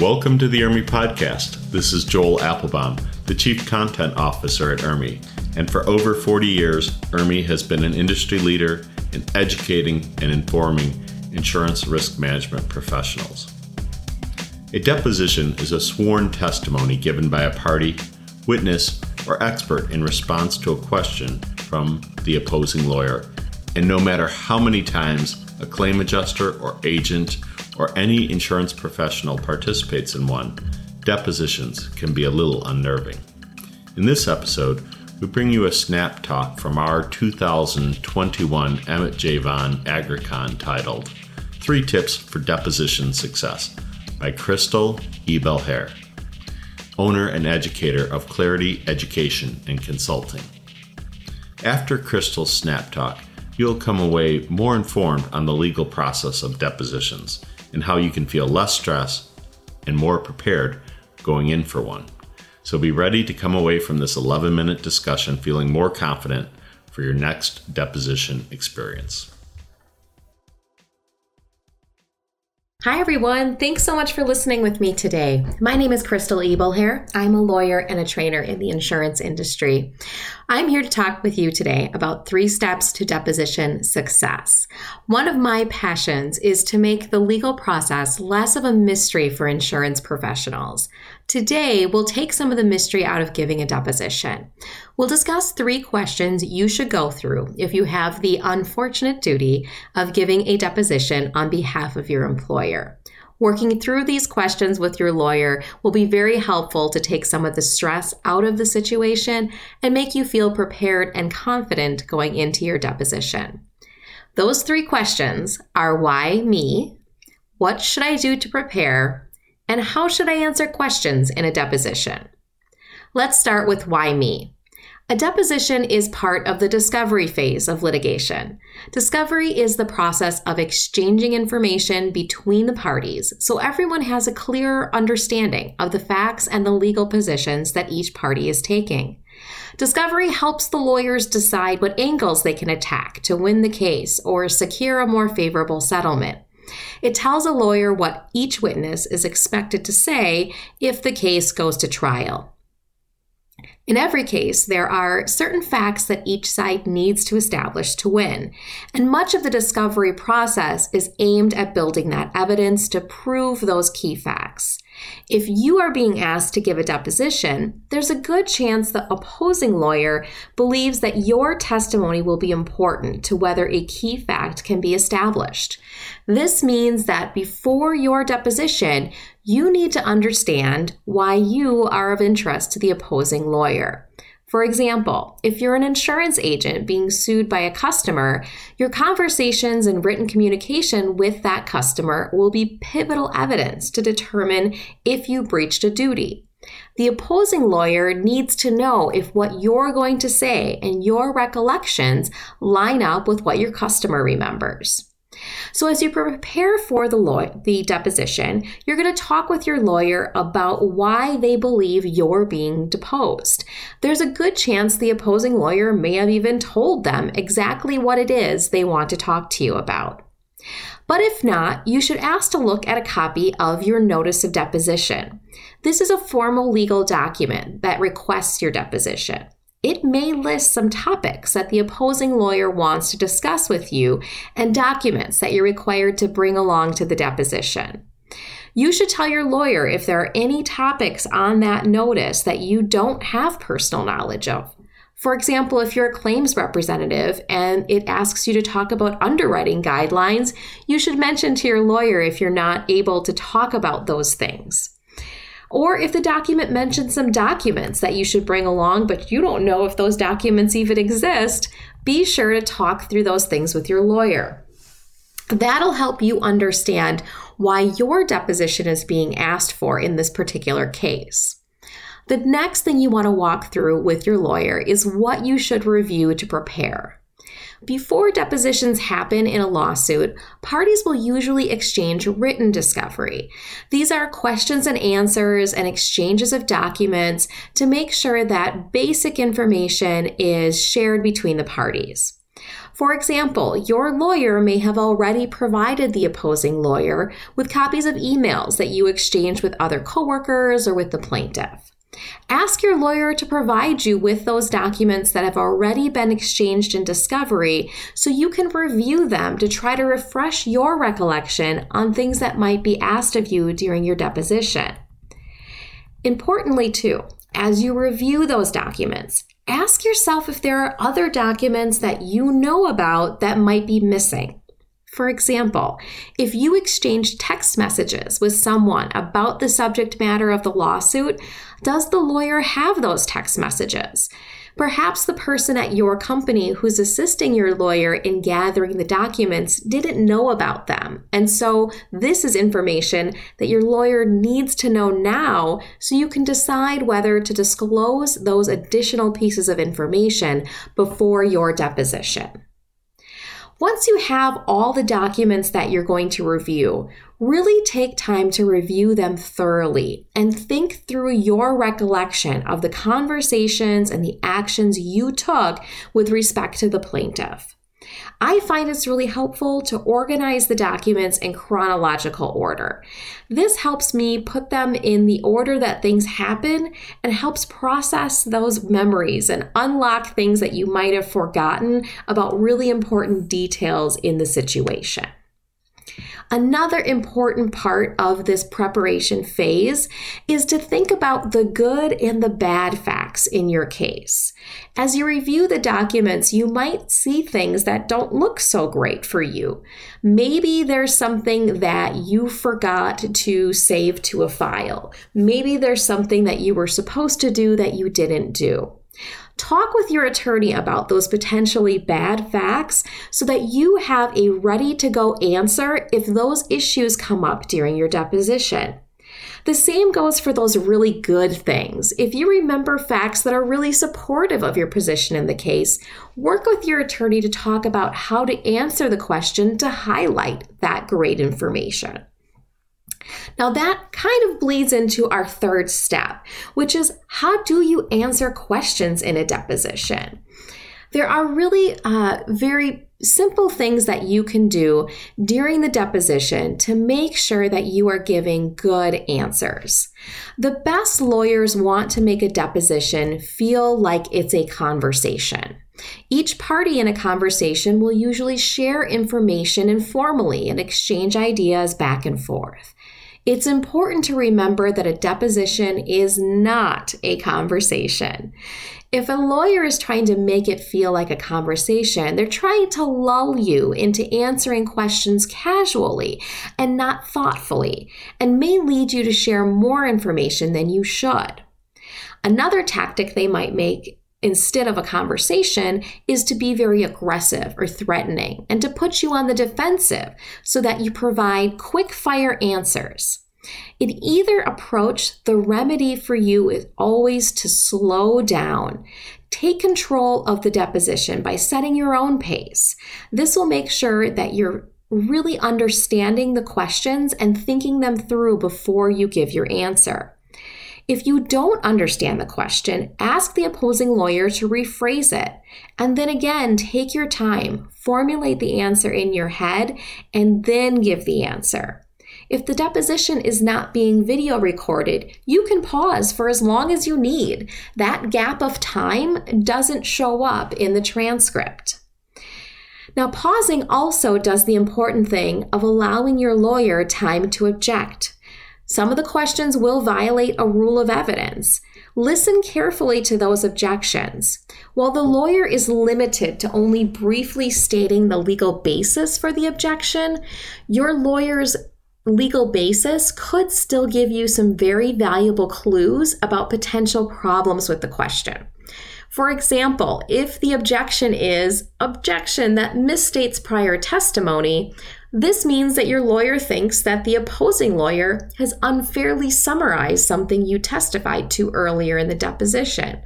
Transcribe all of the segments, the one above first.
Welcome to the IRMI podcast. This is Joel Applebaum, the Chief Content Officer at IRMI. And for over 40 years, IRMI has been an industry leader in educating and informing insurance risk management professionals. A deposition is a sworn testimony given by a party, witness, or expert in response to a question from the opposing lawyer. And no matter how many times a claim adjuster or agent or any insurance professional participates in one, depositions can be a little unnerving. In this episode, we bring you a snap talk from our 2021 Emmett Javon AgriCon titled Three Tips for Deposition Success by Crystal Ebel-Hare, owner and educator of Clarity Education and Consulting. After Crystal's snap talk, you'll come away more informed on the legal process of depositions and how you can feel less stress and more prepared going in for one. So be ready to come away from this 11 minute discussion feeling more confident for your next deposition experience. Hi, everyone. Thanks so much for listening with me today. My name is Crystal Ebel-Hare. I'm a lawyer and a trainer in the insurance industry. I'm here to talk with you today about three steps to deposition success. One of my passions is to make the legal process less of a mystery for insurance professionals. Today, we'll take some of the mystery out of giving a deposition. We'll discuss three questions you should go through if you have the unfortunate duty of giving a deposition on behalf of your employer. Working through these questions with your lawyer will be very helpful to take some of the stress out of the situation and make you feel prepared and confident going into your deposition. Those three questions are why me? What should I do to prepare? And how should I answer questions in a deposition? Let's start with why me. A deposition is part of the discovery phase of litigation. Discovery is the process of exchanging information between the parties so everyone has a clearer understanding of the facts and the legal positions that each party is taking. Discovery helps the lawyers decide what angles they can attack to win the case or secure a more favorable settlement. It tells a lawyer what each witness is expected to say if the case goes to trial. In every case, there are certain facts that each side needs to establish to win, and much of the discovery process is aimed at building that evidence to prove those key facts. If you are being asked to give a deposition, there's a good chance the opposing lawyer believes that your testimony will be important to whether a key fact can be established. This means that before your deposition, you need to understand why you are of interest to the opposing lawyer. For example, if you're an insurance agent being sued by a customer, your conversations and written communication with that customer will be pivotal evidence to determine if you breached a duty. The opposing lawyer needs to know if what you're going to say and your recollections line up with what your customer remembers. So, as you prepare for the, law- the deposition, you're going to talk with your lawyer about why they believe you're being deposed. There's a good chance the opposing lawyer may have even told them exactly what it is they want to talk to you about. But if not, you should ask to look at a copy of your notice of deposition. This is a formal legal document that requests your deposition it may list some topics that the opposing lawyer wants to discuss with you and documents that you're required to bring along to the deposition. You should tell your lawyer if there are any topics on that notice that you don't have personal knowledge of. For example, if you're a claims representative and it asks you to talk about underwriting guidelines, you should mention to your lawyer if you're not able to talk about those things. Or if the document mentions some documents that you should bring along, but you don't know if those documents even exist, be sure to talk through those things with your lawyer. That'll help you understand why your deposition is being asked for in this particular case. The next thing you want to walk through with your lawyer is what you should review to prepare. Before depositions happen in a lawsuit, parties will usually exchange written discovery. These are questions and answers and exchanges of documents to make sure that basic information is shared between the parties. For example, your lawyer may have already provided the opposing lawyer with copies of emails that you exchanged with other coworkers or with the plaintiff. Ask your lawyer to provide you with those documents that have already been exchanged in discovery so you can review them to try to refresh your recollection on things that might be asked of you during your deposition. Importantly, too, as you review those documents, ask yourself if there are other documents that you know about that might be missing. For example, if you exchange text messages with someone about the subject matter of the lawsuit, does the lawyer have those text messages? Perhaps the person at your company who's assisting your lawyer in gathering the documents didn't know about them. And so this is information that your lawyer needs to know now so you can decide whether to disclose those additional pieces of information before your deposition. Once you have all the documents that you're going to review, really take time to review them thoroughly and think through your recollection of the conversations and the actions you took with respect to the plaintiff. I find it's really helpful to organize the documents in chronological order. This helps me put them in the order that things happen and helps process those memories and unlock things that you might have forgotten about really important details in the situation. Another important part of this preparation phase is to think about the good and the bad facts in your case. As you review the documents, you might see things that don't look so great for you. Maybe there's something that you forgot to save to a file. Maybe there's something that you were supposed to do that you didn't do. Talk with your attorney about those potentially bad facts so that you have a ready to go answer if those issues come up during your deposition. The same goes for those really good things. If you remember facts that are really supportive of your position in the case, work with your attorney to talk about how to answer the question to highlight that great information. Now, that kind of bleeds into our third step, which is how do you answer questions in a deposition? There are really uh, very simple things that you can do during the deposition to make sure that you are giving good answers. The best lawyers want to make a deposition feel like it's a conversation. Each party in a conversation will usually share information informally and exchange ideas back and forth. It's important to remember that a deposition is not a conversation. If a lawyer is trying to make it feel like a conversation, they're trying to lull you into answering questions casually and not thoughtfully, and may lead you to share more information than you should. Another tactic they might make instead of a conversation is to be very aggressive or threatening and to put you on the defensive so that you provide quick fire answers. In either approach, the remedy for you is always to slow down. Take control of the deposition by setting your own pace. This will make sure that you're really understanding the questions and thinking them through before you give your answer. If you don't understand the question, ask the opposing lawyer to rephrase it. And then again, take your time, formulate the answer in your head, and then give the answer. If the deposition is not being video recorded, you can pause for as long as you need. That gap of time doesn't show up in the transcript. Now, pausing also does the important thing of allowing your lawyer time to object. Some of the questions will violate a rule of evidence. Listen carefully to those objections. While the lawyer is limited to only briefly stating the legal basis for the objection, your lawyer's legal basis could still give you some very valuable clues about potential problems with the question. For example, if the objection is objection that misstates prior testimony, this means that your lawyer thinks that the opposing lawyer has unfairly summarized something you testified to earlier in the deposition.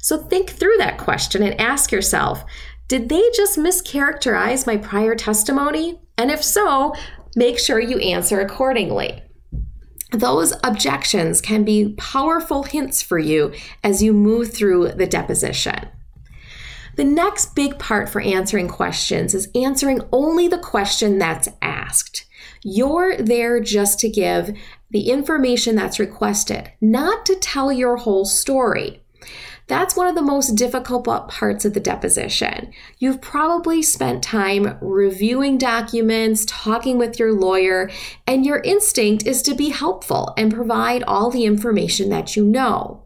So think through that question and ask yourself Did they just mischaracterize my prior testimony? And if so, make sure you answer accordingly. Those objections can be powerful hints for you as you move through the deposition. The next big part for answering questions is answering only the question that's asked. You're there just to give the information that's requested, not to tell your whole story. That's one of the most difficult parts of the deposition. You've probably spent time reviewing documents, talking with your lawyer, and your instinct is to be helpful and provide all the information that you know.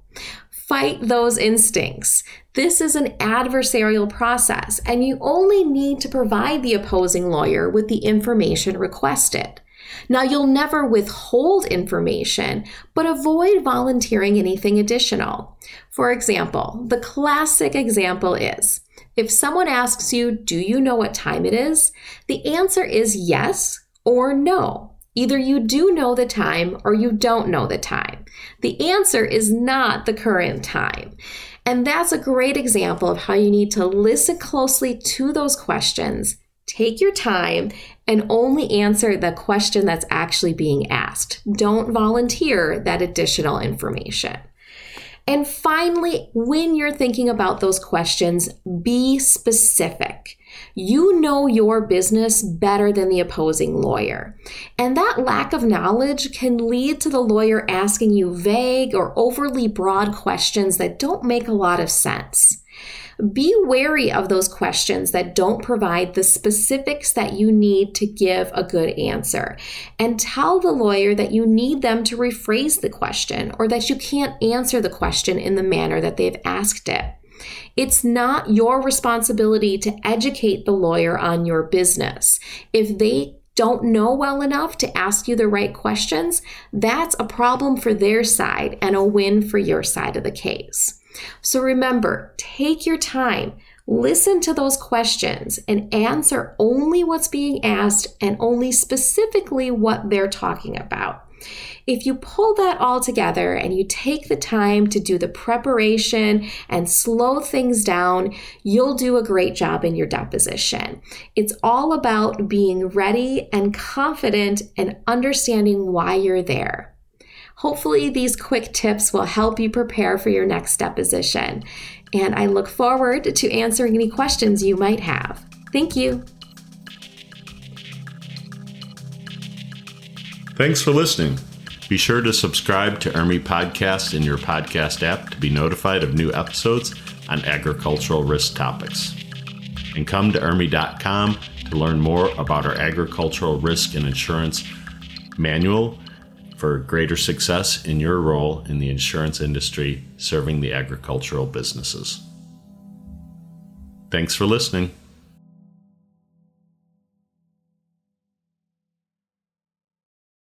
Fight those instincts. This is an adversarial process, and you only need to provide the opposing lawyer with the information requested. Now, you'll never withhold information, but avoid volunteering anything additional. For example, the classic example is if someone asks you, Do you know what time it is? the answer is yes or no. Either you do know the time or you don't know the time. The answer is not the current time. And that's a great example of how you need to listen closely to those questions Take your time and only answer the question that's actually being asked. Don't volunteer that additional information. And finally, when you're thinking about those questions, be specific. You know your business better than the opposing lawyer. And that lack of knowledge can lead to the lawyer asking you vague or overly broad questions that don't make a lot of sense. Be wary of those questions that don't provide the specifics that you need to give a good answer. And tell the lawyer that you need them to rephrase the question or that you can't answer the question in the manner that they've asked it. It's not your responsibility to educate the lawyer on your business. If they don't know well enough to ask you the right questions, that's a problem for their side and a win for your side of the case. So remember, take your time, listen to those questions, and answer only what's being asked and only specifically what they're talking about. If you pull that all together and you take the time to do the preparation and slow things down, you'll do a great job in your deposition. It's all about being ready and confident and understanding why you're there. Hopefully, these quick tips will help you prepare for your next deposition. And I look forward to answering any questions you might have. Thank you. Thanks for listening. Be sure to subscribe to IRMI Podcast in your podcast app to be notified of new episodes on agricultural risk topics. And come to IRMI.com to learn more about our agricultural risk and insurance manual for greater success in your role in the insurance industry serving the agricultural businesses. Thanks for listening.